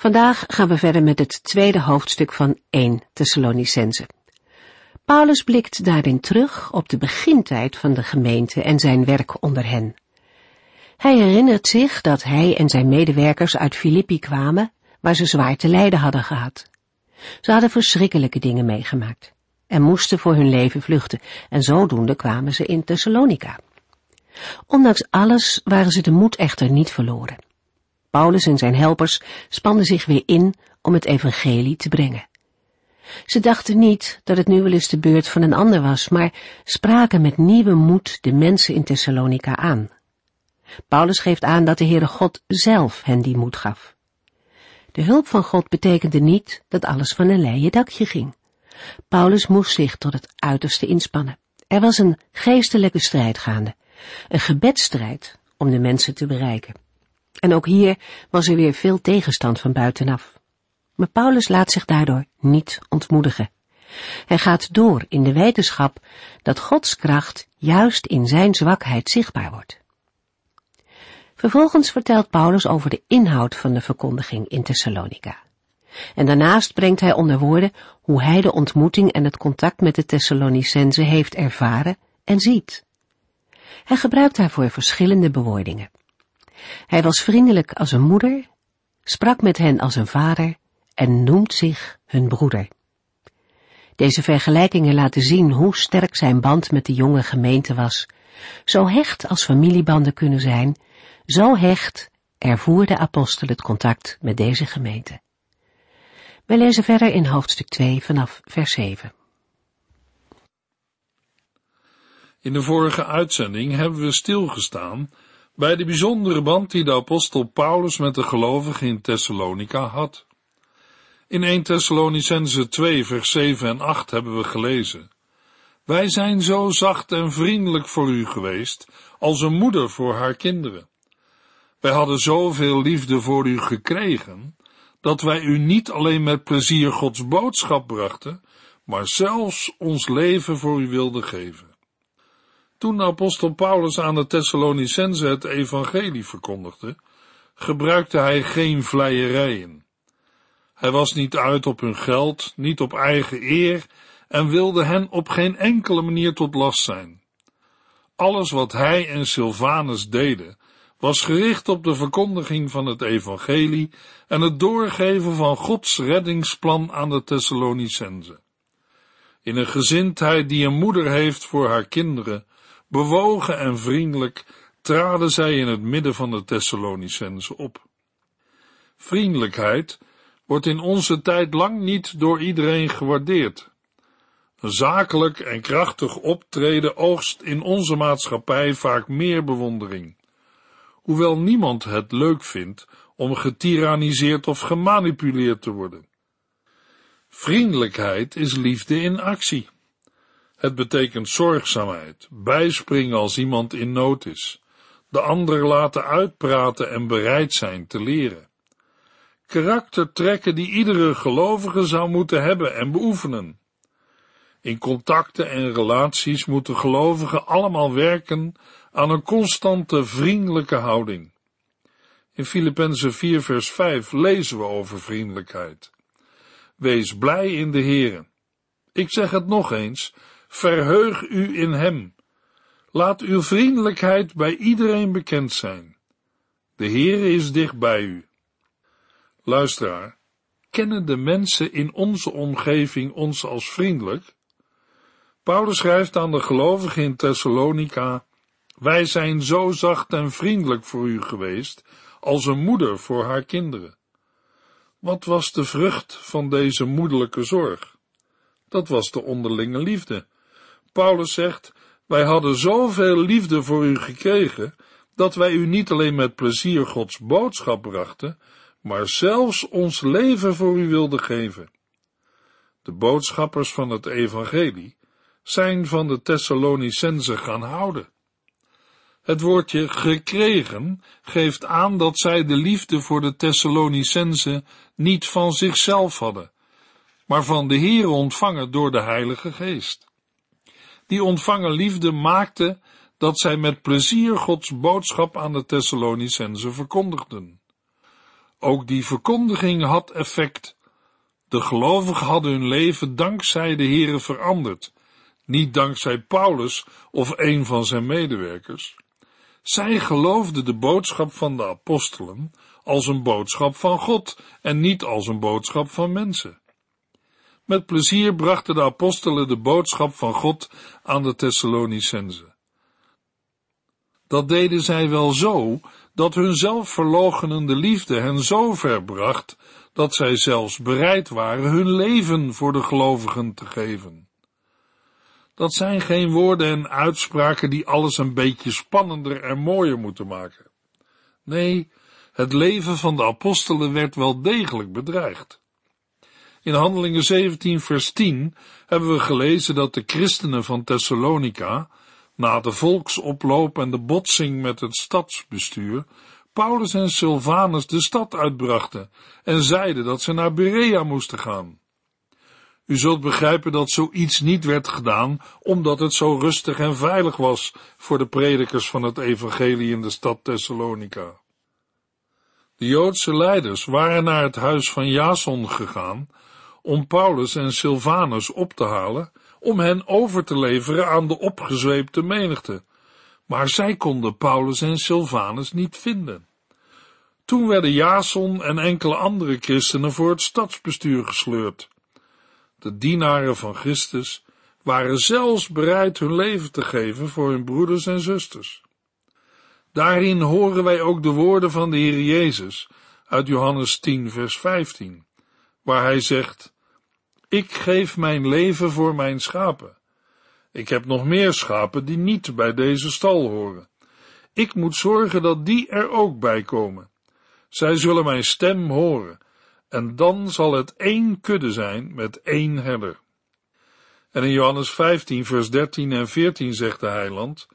Vandaag gaan we verder met het tweede hoofdstuk van 1 Thessalonicense. Paulus blikt daarin terug op de begintijd van de gemeente en zijn werk onder hen. Hij herinnert zich dat hij en zijn medewerkers uit Filippi kwamen, waar ze zwaar te lijden hadden gehad. Ze hadden verschrikkelijke dingen meegemaakt en moesten voor hun leven vluchten, en zodoende kwamen ze in Thessalonica. Ondanks alles waren ze de moed echter niet verloren. Paulus en zijn helpers spanden zich weer in om het evangelie te brengen. Ze dachten niet dat het nu wel eens de beurt van een ander was, maar spraken met nieuwe moed de mensen in Thessalonica aan. Paulus geeft aan dat de Heere God zelf hen die moed gaf. De hulp van God betekende niet dat alles van een leien dakje ging. Paulus moest zich tot het uiterste inspannen. Er was een geestelijke strijd gaande, een gebedstrijd om de mensen te bereiken. En ook hier was er weer veel tegenstand van buitenaf. Maar Paulus laat zich daardoor niet ontmoedigen. Hij gaat door in de wetenschap dat Gods kracht juist in zijn zwakheid zichtbaar wordt. Vervolgens vertelt Paulus over de inhoud van de verkondiging in Thessalonica. En daarnaast brengt hij onder woorden hoe hij de ontmoeting en het contact met de Thessalonicense heeft ervaren en ziet. Hij gebruikt daarvoor verschillende bewoordingen. Hij was vriendelijk als een moeder, sprak met hen als een vader en noemt zich hun broeder. Deze vergelijkingen laten zien hoe sterk zijn band met de jonge gemeente was. Zo hecht als familiebanden kunnen zijn, zo hecht ervoer de apostel het contact met deze gemeente. We lezen verder in hoofdstuk 2 vanaf vers 7. In de vorige uitzending hebben we stilgestaan bij de bijzondere band die de apostel Paulus met de gelovigen in Thessalonica had. In 1 Thessalonicense 2 vers 7 en 8 hebben we gelezen. Wij zijn zo zacht en vriendelijk voor u geweest, als een moeder voor haar kinderen. Wij hadden zoveel liefde voor u gekregen, dat wij u niet alleen met plezier Gods boodschap brachten, maar zelfs ons leven voor u wilden geven. Toen apostel Paulus aan de Thessalonicense het evangelie verkondigde, gebruikte hij geen vleierijen. Hij was niet uit op hun geld, niet op eigen eer en wilde hen op geen enkele manier tot last zijn. Alles wat hij en Silvanus deden, was gericht op de verkondiging van het evangelie en het doorgeven van Gods reddingsplan aan de Thessalonicense. In een gezindheid die een moeder heeft voor haar kinderen, bewogen en vriendelijk, traden zij in het midden van de Thessalonicense op. Vriendelijkheid wordt in onze tijd lang niet door iedereen gewaardeerd. Een zakelijk en krachtig optreden oogst in onze maatschappij vaak meer bewondering. Hoewel niemand het leuk vindt om getiraniseerd of gemanipuleerd te worden. Vriendelijkheid is liefde in actie. Het betekent zorgzaamheid, bijspringen als iemand in nood is, de ander laten uitpraten en bereid zijn te leren. Karaktertrekken die iedere gelovige zou moeten hebben en beoefenen. In contacten en relaties moeten gelovigen allemaal werken aan een constante vriendelijke houding. In Filippenzen 4 vers 5 lezen we over vriendelijkheid. Wees blij in de Heere. Ik zeg het nog eens, verheug u in hem. Laat uw vriendelijkheid bij iedereen bekend zijn. De Heere is dicht bij u. Luisteraar, kennen de mensen in onze omgeving ons als vriendelijk? Paulus schrijft aan de gelovigen in Thessalonica, wij zijn zo zacht en vriendelijk voor u geweest, als een moeder voor haar kinderen. Wat was de vrucht van deze moederlijke zorg? Dat was de onderlinge liefde, Paulus zegt, wij hadden zoveel liefde voor u gekregen, dat wij u niet alleen met plezier Gods boodschap brachten, maar zelfs ons leven voor u wilden geven. De boodschappers van het evangelie zijn van de Thessalonicense gaan houden. Het woordje gekregen geeft aan dat zij de liefde voor de Thessalonicense niet van zichzelf hadden, maar van de Heer ontvangen door de Heilige Geest. Die ontvangen liefde maakte dat zij met plezier Gods boodschap aan de Thessalonicense verkondigden. Ook die verkondiging had effect. De gelovigen hadden hun leven dankzij de Heere veranderd, niet dankzij Paulus of een van zijn medewerkers. Zij geloofden de boodschap van de apostelen als een boodschap van God en niet als een boodschap van mensen. Met plezier brachten de apostelen de boodschap van God aan de Thessalonicense. Dat deden zij wel zo, dat hun zelfverloochenende liefde hen zo ver bracht, dat zij zelfs bereid waren hun leven voor de gelovigen te geven. Dat zijn geen woorden en uitspraken die alles een beetje spannender en mooier moeten maken. Nee, het leven van de apostelen werd wel degelijk bedreigd. In Handelingen 17 vers 10 hebben we gelezen dat de christenen van Thessalonica, na de volksoploop en de botsing met het stadsbestuur, Paulus en Silvanus de stad uitbrachten en zeiden dat ze naar Berea moesten gaan. U zult begrijpen dat zoiets niet werd gedaan, omdat het zo rustig en veilig was voor de predikers van het evangelie in de stad Thessalonica. De Joodse leiders waren naar het huis van Jason gegaan om Paulus en Silvanus op te halen, om hen over te leveren aan de opgezweepte menigte. Maar zij konden Paulus en Silvanus niet vinden. Toen werden Jason en enkele andere christenen voor het stadsbestuur gesleurd. De dienaren van Christus waren zelfs bereid hun leven te geven voor hun broeders en zusters. Daarin horen wij ook de woorden van de Heer Jezus uit Johannes 10, vers 15, waar hij zegt, Ik geef mijn leven voor mijn schapen. Ik heb nog meer schapen die niet bij deze stal horen. Ik moet zorgen dat die er ook bij komen. Zij zullen mijn stem horen en dan zal het één kudde zijn met één herder. En in Johannes 15, vers 13 en 14 zegt de heiland,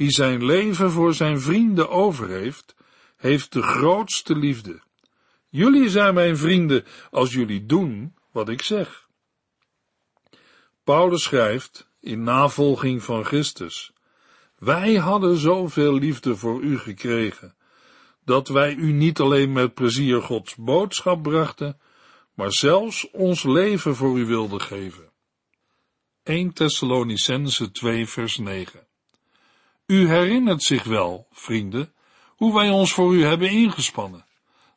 wie zijn leven voor zijn vrienden over heeft, heeft de grootste liefde. Jullie zijn mijn vrienden als jullie doen wat ik zeg. Paulus schrijft, in navolging van Christus, wij hadden zoveel liefde voor u gekregen, dat wij u niet alleen met plezier Gods boodschap brachten, maar zelfs ons leven voor u wilden geven. 1 Thessalonicense 2 vers 9 U herinnert zich wel, vrienden, hoe wij ons voor u hebben ingespannen.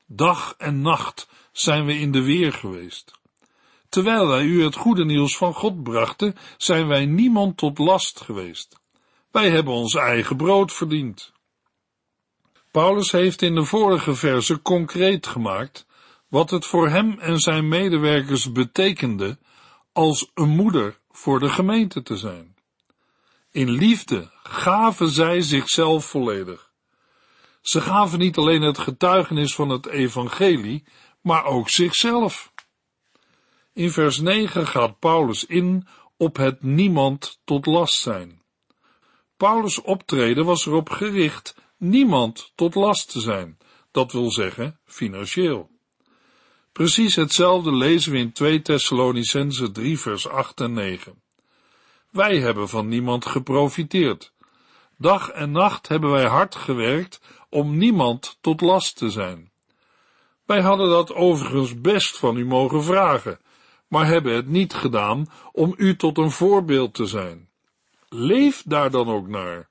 Dag en nacht zijn we in de weer geweest. Terwijl wij u het goede nieuws van God brachten, zijn wij niemand tot last geweest. Wij hebben ons eigen brood verdiend. Paulus heeft in de vorige verse concreet gemaakt wat het voor hem en zijn medewerkers betekende als een moeder voor de gemeente te zijn. In liefde gaven zij zichzelf volledig. Ze gaven niet alleen het getuigenis van het evangelie, maar ook zichzelf. In vers 9 gaat Paulus in op het niemand tot last zijn. Paulus' optreden was erop gericht niemand tot last te zijn, dat wil zeggen financieel. Precies hetzelfde lezen we in 2 Thessalonicense 3 vers 8 en 9. Wij hebben van niemand geprofiteerd. Dag en nacht hebben wij hard gewerkt om niemand tot last te zijn. Wij hadden dat overigens best van u mogen vragen, maar hebben het niet gedaan om u tot een voorbeeld te zijn. Leef daar dan ook naar.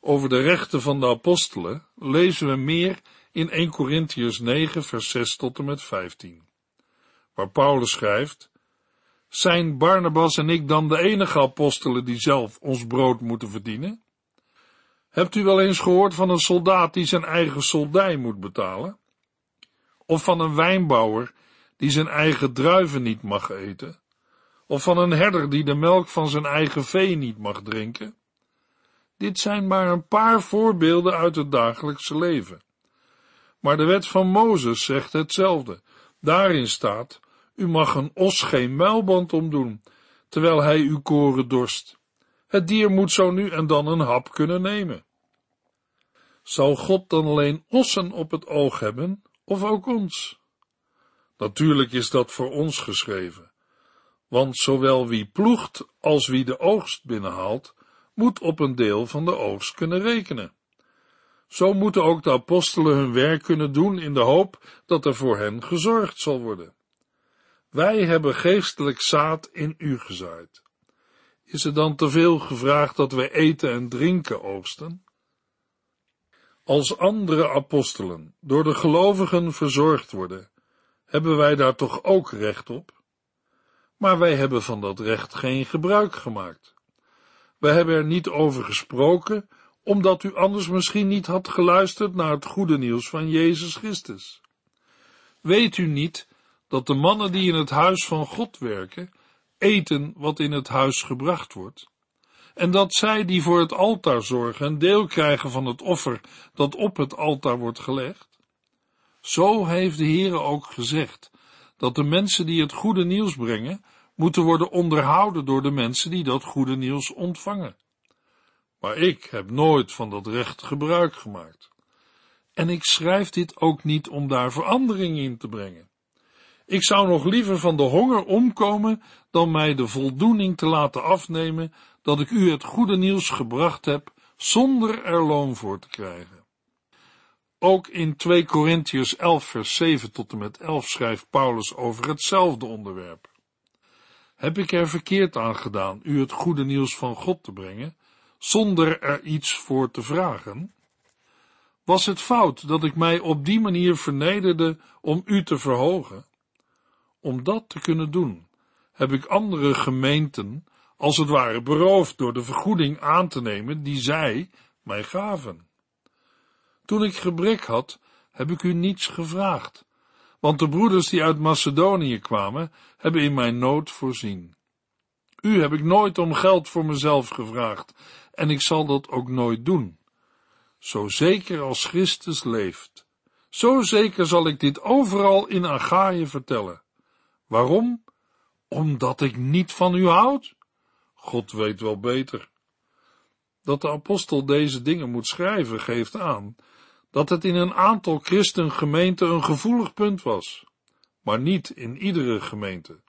Over de rechten van de apostelen lezen we meer in 1 Corinthians 9 vers 6 tot en met 15, waar Paulus schrijft, zijn Barnabas en ik dan de enige apostelen die zelf ons brood moeten verdienen? Hebt u wel eens gehoord van een soldaat die zijn eigen soldij moet betalen? Of van een wijnbouwer die zijn eigen druiven niet mag eten? Of van een herder die de melk van zijn eigen vee niet mag drinken? Dit zijn maar een paar voorbeelden uit het dagelijkse leven. Maar de wet van Mozes zegt hetzelfde. Daarin staat, U mag een os geen muilband omdoen, terwijl hij uw koren dorst. Het dier moet zo nu en dan een hap kunnen nemen. Zal God dan alleen ossen op het oog hebben, of ook ons? Natuurlijk is dat voor ons geschreven, want zowel wie ploegt als wie de oogst binnenhaalt, moet op een deel van de oogst kunnen rekenen. Zo moeten ook de apostelen hun werk kunnen doen in de hoop dat er voor hen gezorgd zal worden. Wij hebben geestelijk zaad in u gezaaid. Is het dan te veel gevraagd dat wij eten en drinken oogsten? Als andere apostelen door de gelovigen verzorgd worden, hebben wij daar toch ook recht op? Maar wij hebben van dat recht geen gebruik gemaakt. Wij hebben er niet over gesproken, omdat u anders misschien niet had geluisterd naar het goede nieuws van Jezus Christus. Weet u niet dat de mannen die in het huis van God werken, eten wat in het huis gebracht wordt? En dat zij die voor het altaar zorgen een deel krijgen van het offer dat op het altaar wordt gelegd? Zo heeft de Heere ook gezegd, dat de mensen die het goede nieuws brengen, moeten worden onderhouden door de mensen die dat goede nieuws ontvangen. Maar ik heb nooit van dat recht gebruik gemaakt. En ik schrijf dit ook niet om daar verandering in te brengen. Ik zou nog liever van de honger omkomen dan mij de voldoening te laten afnemen dat ik u het goede nieuws gebracht heb zonder er loon voor te krijgen. Ook in 2 Korintiërs 11 vers 7 tot en met 11 schrijft Paulus over hetzelfde onderwerp. Heb ik er verkeerd aan gedaan u het goede nieuws van God te brengen, zonder er iets voor te vragen? Was het fout dat ik mij op die manier vernederde om u te verhogen? Om dat te kunnen doen, heb ik andere gemeenten als het ware beroofd door de vergoeding aan te nemen die zij mij gaven. Toen ik gebrek had, heb ik u niets gevraagd, want de broeders die uit Macedonië kwamen, hebben in mijn nood voorzien. U heb ik nooit om geld voor mezelf gevraagd, en ik zal dat ook nooit doen. Zo zeker als Christus leeft, zo zeker zal ik dit overal in Achaïe vertellen. Waarom? Omdat ik niet van u houd? God weet wel beter. Dat de apostel deze dingen moet schrijven, geeft aan dat het in een aantal christengemeenten een gevoelig punt was, maar niet in iedere gemeente.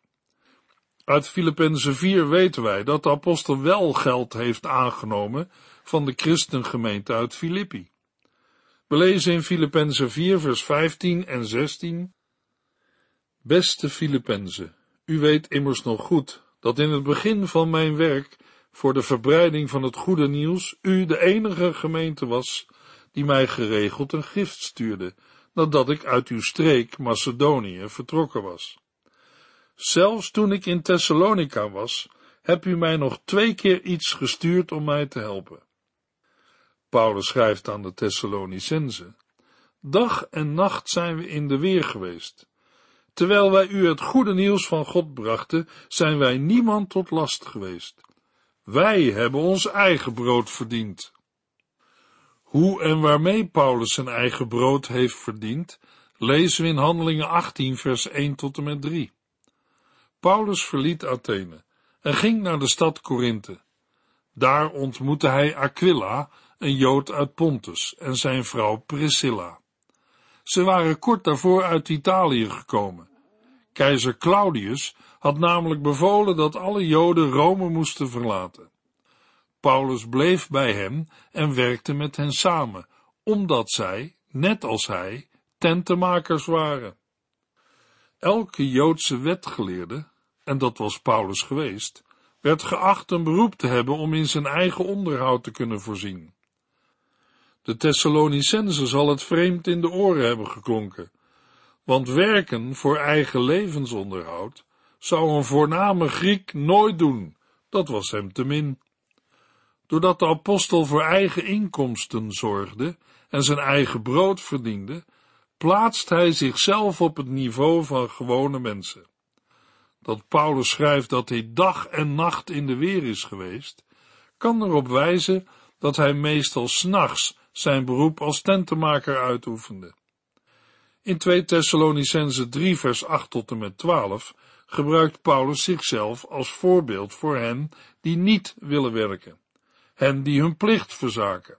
Uit Filippenzen 4 weten wij dat de apostel wel geld heeft aangenomen van de christengemeente uit Filippi. We lezen in Filippenzen 4 vers 15 en 16 Beste Filippenzen, u weet immers nog goed dat in het begin van mijn werk voor de verbreiding van het goede nieuws u de enige gemeente was die mij geregeld een gift stuurde, nadat ik uit uw streek, Macedonië, vertrokken was. Zelfs toen ik in Thessalonica was, heb u mij nog twee keer iets gestuurd om mij te helpen. Paulus schrijft aan de Thessalonicense, Dag en nacht zijn we in de weer geweest. Terwijl wij u het goede nieuws van God brachten, zijn wij niemand tot last geweest. Wij hebben ons eigen brood verdiend. Hoe en waarmee Paulus zijn eigen brood heeft verdiend, lezen we in Handelingen 18, vers 1 tot en met 3. Paulus verliet Athene en ging naar de stad Korinthe. Daar ontmoette hij Aquila, een Jood uit Pontus, en zijn vrouw Priscilla. Ze waren kort daarvoor uit Italië gekomen. Keizer Claudius had namelijk bevolen dat alle Joden Rome moesten verlaten. Paulus bleef bij hem en werkte met hen samen, omdat zij, net als hij, tentenmakers waren. Elke Joodse wetgeleerde, en dat was Paulus geweest, werd geacht een beroep te hebben om in zijn eigen onderhoud te kunnen voorzien. De Thessalonicense zal het vreemd in de oren hebben geklonken, want werken voor eigen levensonderhoud zou een voorname Griek nooit doen, dat was hem te min. Doordat de apostel voor eigen inkomsten zorgde en zijn eigen brood verdiende, plaatst hij zichzelf op het niveau van gewone mensen. Dat Paulus schrijft dat hij dag en nacht in de weer is geweest, kan erop wijzen dat hij meestal s'nachts zijn beroep als tentenmaker uitoefende. In 2 Thessalonicense 3 vers 8 tot en met 12 gebruikt Paulus zichzelf als voorbeeld voor hen die niet willen werken, hen die hun plicht verzaken.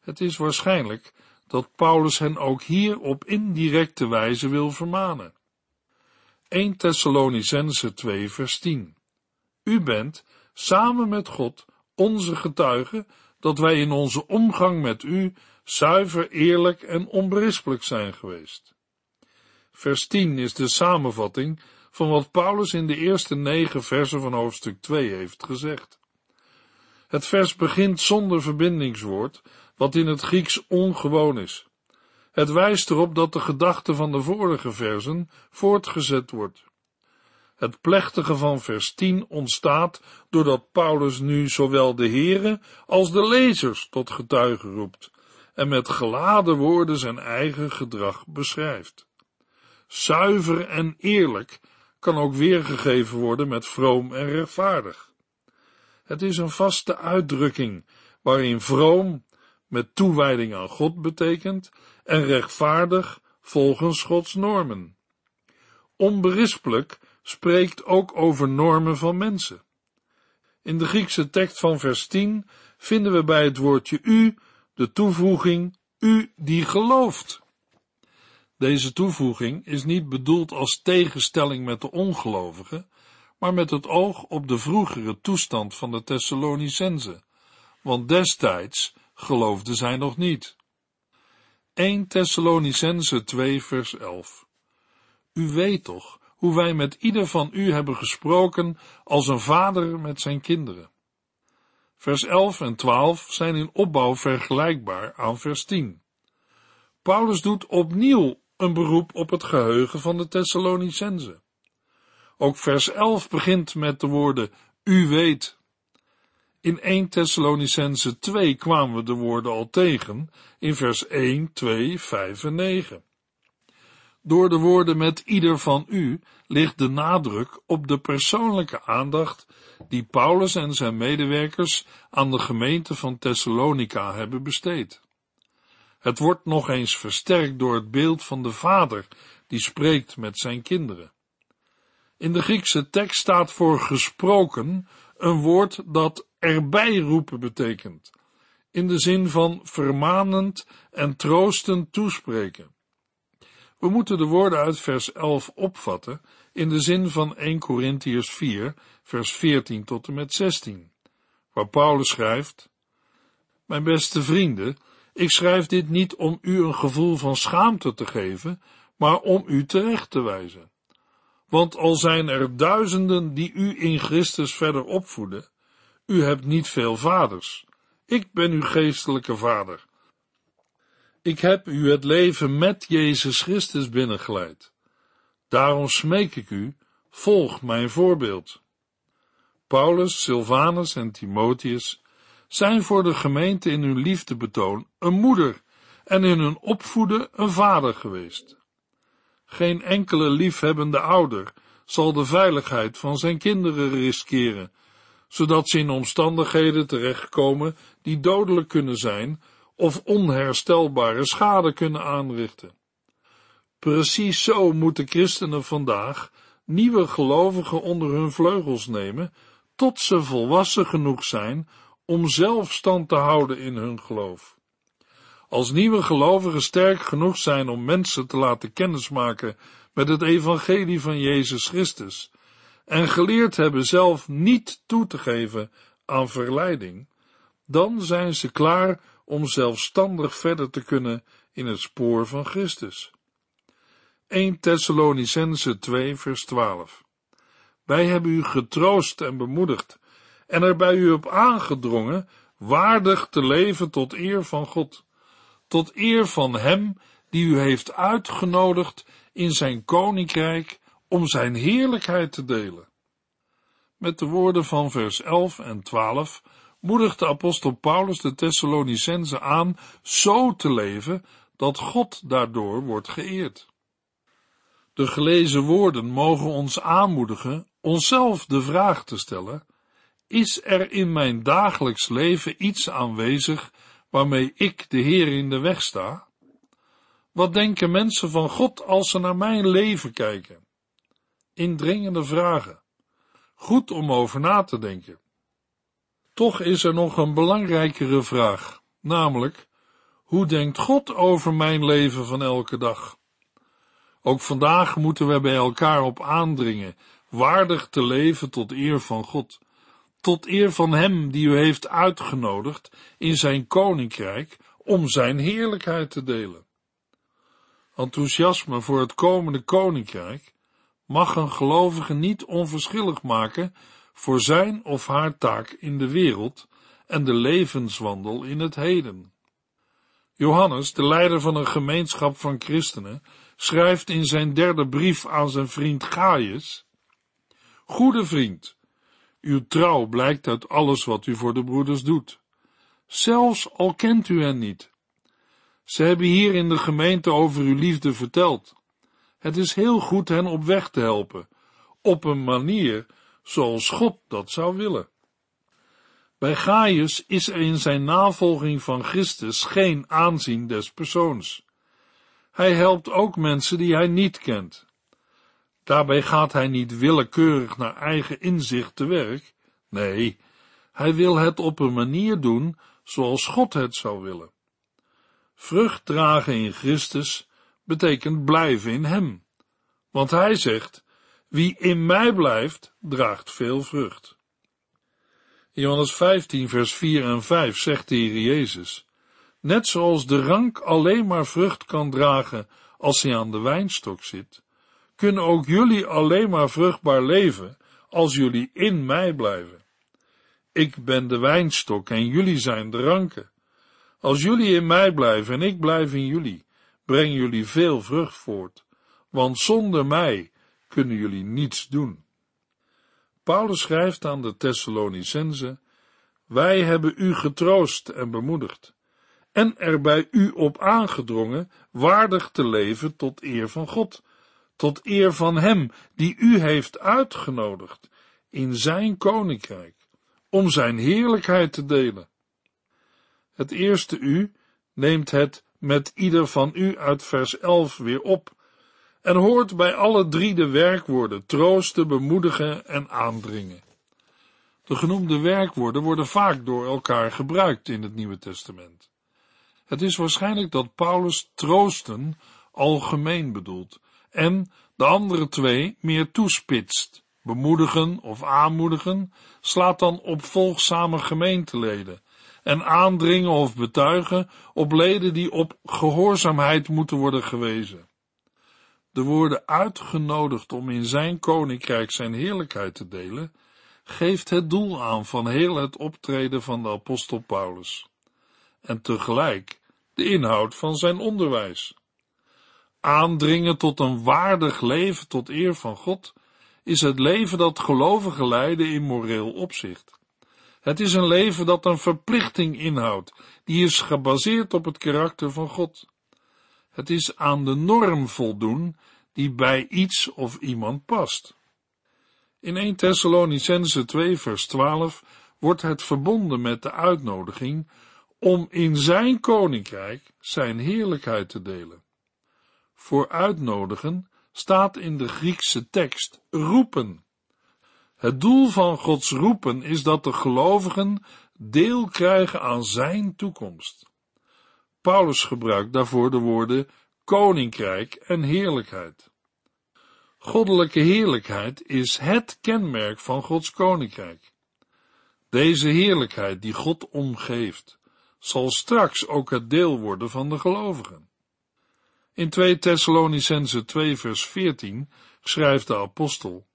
Het is waarschijnlijk dat Paulus hen ook hier op indirecte wijze wil vermanen. 1 Thessalonicense 2 vers 10 U bent, samen met God, onze getuige, dat wij in onze omgang met u zuiver, eerlijk en onberispelijk zijn geweest. Vers 10 is de samenvatting van wat Paulus in de eerste negen versen van hoofdstuk 2 heeft gezegd. Het vers begint zonder verbindingswoord, wat in het Grieks ongewoon is. Het wijst erop dat de gedachte van de vorige versen voortgezet wordt. Het plechtige van vers 10 ontstaat doordat Paulus nu zowel de heren als de lezers tot getuigen roept en met geladen woorden zijn eigen gedrag beschrijft. Zuiver en eerlijk kan ook weergegeven worden met vroom en rechtvaardig. Het is een vaste uitdrukking waarin vroom met toewijding aan God betekent en rechtvaardig volgens Gods normen. Onberispelijk spreekt ook over normen van mensen. In de Griekse tekst van vers 10 vinden we bij het woordje u de toevoeging u die gelooft. Deze toevoeging is niet bedoeld als tegenstelling met de ongelovigen, maar met het oog op de vroegere toestand van de Thessalonicense, want destijds geloofden zij nog niet. 1 Thessalonicense 2 vers 11 U weet toch hoe wij met ieder van u hebben gesproken als een vader met zijn kinderen. Vers 11 en 12 zijn in opbouw vergelijkbaar aan vers 10. Paulus doet opnieuw een beroep op het geheugen van de Thessalonicense. Ook vers 11 begint met de woorden u weet. In 1 Thessalonicense 2 kwamen we de woorden al tegen in vers 1, 2, 5 en 9. Door de woorden met ieder van u ligt de nadruk op de persoonlijke aandacht die Paulus en zijn medewerkers aan de gemeente van Thessalonica hebben besteed. Het wordt nog eens versterkt door het beeld van de vader die spreekt met zijn kinderen. In de Griekse tekst staat voor gesproken een woord dat erbij roepen betekent, in de zin van vermanend en troostend toespreken. We moeten de woorden uit vers 11 opvatten in de zin van 1 Corinthiërs 4, vers 14 tot en met 16, waar Paulus schrijft, Mijn beste vrienden, ik schrijf dit niet om u een gevoel van schaamte te geven, maar om u terecht te wijzen. Want al zijn er duizenden die u in Christus verder opvoeden, u hebt niet veel vaders. Ik ben uw geestelijke vader. Ik heb u het leven met Jezus Christus binnengeleid. Daarom smeek ik u, volg mijn voorbeeld. Paulus, Silvanus en Timotheus zijn voor de gemeente in hun liefdebetoon een moeder en in hun opvoeden een vader geweest. Geen enkele liefhebbende ouder zal de veiligheid van zijn kinderen riskeren, zodat ze in omstandigheden terechtkomen die dodelijk kunnen zijn of onherstelbare schade kunnen aanrichten. Precies zo moeten christenen vandaag nieuwe gelovigen onder hun vleugels nemen, tot ze volwassen genoeg zijn om zelf stand te houden in hun geloof. Als nieuwe gelovigen sterk genoeg zijn om mensen te laten kennismaken met het evangelie van Jezus Christus en geleerd hebben zelf niet toe te geven aan verleiding, dan zijn ze klaar om zelfstandig verder te kunnen in het spoor van Christus. 1 Thessalonicense 2 vers 12 Wij hebben u getroost en bemoedigd en er bij u op aangedrongen waardig te leven tot eer van God, tot eer van Hem die u heeft uitgenodigd in zijn koninkrijk om zijn heerlijkheid te delen. Met de woorden van vers 11 en 12 moedigt de apostel Paulus de Thessalonicense aan zo te leven dat God daardoor wordt geëerd. De gelezen woorden mogen ons aanmoedigen onszelf de vraag te stellen: is er in mijn dagelijks leven iets aanwezig waarmee ik de Heer in de weg sta? Wat denken mensen van God als ze naar mijn leven kijken? Indringende vragen. Goed om over na te denken. Toch is er nog een belangrijkere vraag, namelijk, hoe denkt God over mijn leven van elke dag? Ook vandaag moeten we bij elkaar op aandringen, waardig te leven tot eer van God, tot eer van Hem die u heeft uitgenodigd in zijn koninkrijk om zijn heerlijkheid te delen. Enthousiasme voor het komende koninkrijk mag een gelovige niet onverschillig maken voor zijn of haar taak in de wereld en de levenswandel in het heden. Johannes, de leider van een gemeenschap van christenen, schrijft in zijn derde brief aan zijn vriend Gaius, Goede vriend, uw trouw blijkt uit alles wat u voor de broeders doet, zelfs al kent u hen niet. Ze hebben hier in de gemeente over uw liefde verteld. Het is heel goed hen op weg te helpen, op een manier zoals God dat zou willen. Bij Gaius is er in zijn navolging van Christus geen aanzien des persoons. Hij helpt ook mensen die hij niet kent. Daarbij gaat hij niet willekeurig naar eigen inzicht te werk. Nee, hij wil het op een manier doen zoals God het zou willen. Vrucht dragen in Christus betekent blijven in Hem. Want Hij zegt, wie in mij blijft, draagt veel vrucht. Johannes 15 vers 4 en 5 zegt de Heer Jezus, net zoals de rank alleen maar vrucht kan dragen als hij aan de wijnstok zit, kunnen ook jullie alleen maar vruchtbaar leven als jullie in mij blijven. Ik ben de wijnstok en jullie zijn de ranken. Als jullie in mij blijven en ik blijf in jullie, brengen jullie veel vrucht voort, want zonder mij kunnen jullie niets doen. Paulus schrijft aan de Thessalonicense, wij hebben u getroost en bemoedigd, en er bij u op aangedrongen waardig te leven tot eer van God, tot eer van Hem die u heeft uitgenodigd in Zijn koninkrijk, om Zijn heerlijkheid te delen. Het eerste u neemt het met ieder van u uit vers 11 weer op en hoort bij alle drie de werkwoorden troosten, bemoedigen en aandringen. De genoemde werkwoorden worden vaak door elkaar gebruikt in het Nieuwe Testament. Het is waarschijnlijk dat Paulus troosten algemeen bedoelt en de andere twee meer toespitst. Bemoedigen of aanmoedigen slaat dan op volgzame gemeenteleden en aandringen of betuigen op leden die op gehoorzaamheid moeten worden gewezen. De woorden uitgenodigd om in zijn koninkrijk zijn heerlijkheid te delen, geeft het doel aan van heel het optreden van de apostel Paulus. En tegelijk de inhoud van zijn onderwijs. Aandringen tot een waardig leven tot eer van God is het leven dat gelovigen leiden in moreel opzicht. Het is een leven dat een verplichting inhoudt, die is gebaseerd op het karakter van God. Het is aan de norm voldoen die bij iets of iemand past. In 1 Thessalonicense 2 vers 12 wordt het verbonden met de uitnodiging om in zijn koninkrijk zijn heerlijkheid te delen. Voor uitnodigen staat in de Griekse tekst roepen. Het doel van Gods roepen is dat de gelovigen deel krijgen aan zijn toekomst. Paulus gebruikt daarvoor de woorden koninkrijk en heerlijkheid. Goddelijke heerlijkheid is het kenmerk van Gods koninkrijk. Deze heerlijkheid die God omgeeft, zal straks ook het deel worden van de gelovigen. In 2 Thessalonicense 2 vers 14 schrijft de apostel,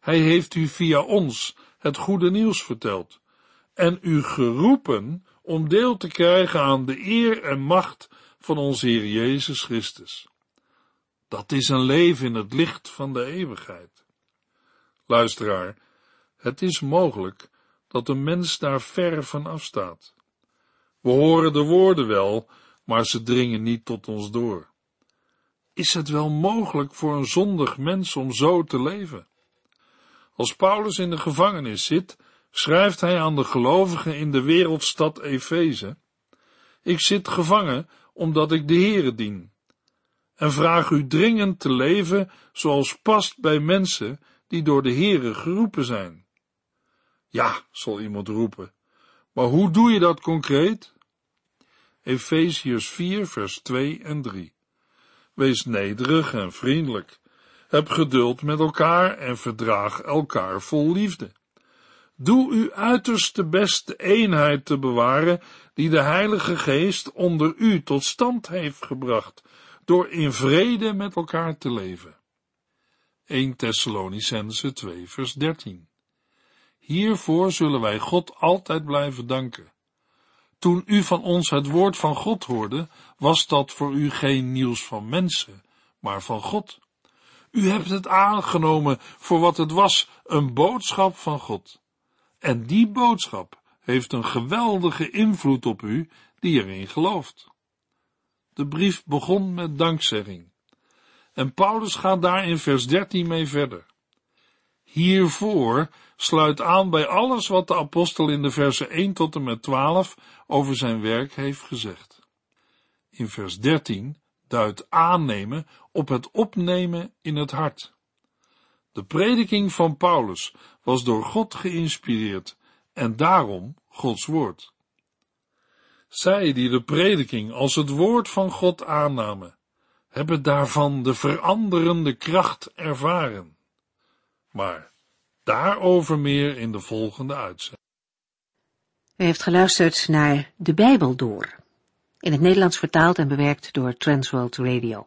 Hij heeft u via ons het goede nieuws verteld en u geroepen om deel te krijgen aan de eer en macht van onze Heer Jezus Christus. Dat is een leven in het licht van de eeuwigheid. Luisteraar, het is mogelijk dat een mens daar ver van afstaat. We horen de woorden wel, maar ze dringen niet tot ons door. Is het wel mogelijk voor een zondig mens om zo te leven? Als Paulus in de gevangenis zit, schrijft hij aan de gelovigen in de wereldstad Efeze: Ik zit gevangen omdat ik de Heere dien. en vraag u dringend te leven zoals past bij mensen die door de Heere geroepen zijn. Ja, zal iemand roepen, maar hoe doe je dat concreet? Efeziërs 4, vers 2 en 3. Wees nederig en vriendelijk. Heb geduld met elkaar en verdraag elkaar vol liefde. Doe uw uiterste best de eenheid te bewaren die de Heilige Geest onder u tot stand heeft gebracht, door in vrede met elkaar te leven. 1 Thessalonicense 2 vers 13 Hiervoor zullen wij God altijd blijven danken. Toen u van ons het woord van God hoorde, was dat voor u geen nieuws van mensen, maar van God. U hebt het aangenomen voor wat het was, een boodschap van God. En die boodschap heeft een geweldige invloed op u die erin gelooft. De brief begon met dankzegging. En Paulus gaat daar in vers 13 mee verder. Hiervoor sluit aan bij alles wat de apostel in de versen 1 tot en met 12 over zijn werk heeft gezegd. In vers 13 duidt aannemen op het opnemen in het hart. De prediking van Paulus was door God geïnspireerd en daarom Gods woord. Zij die de prediking als het woord van God aannamen, hebben daarvan de veranderende kracht ervaren. Maar daarover meer in de volgende uitzending. U heeft geluisterd naar De Bijbel Door, in het Nederlands vertaald en bewerkt door Transworld Radio.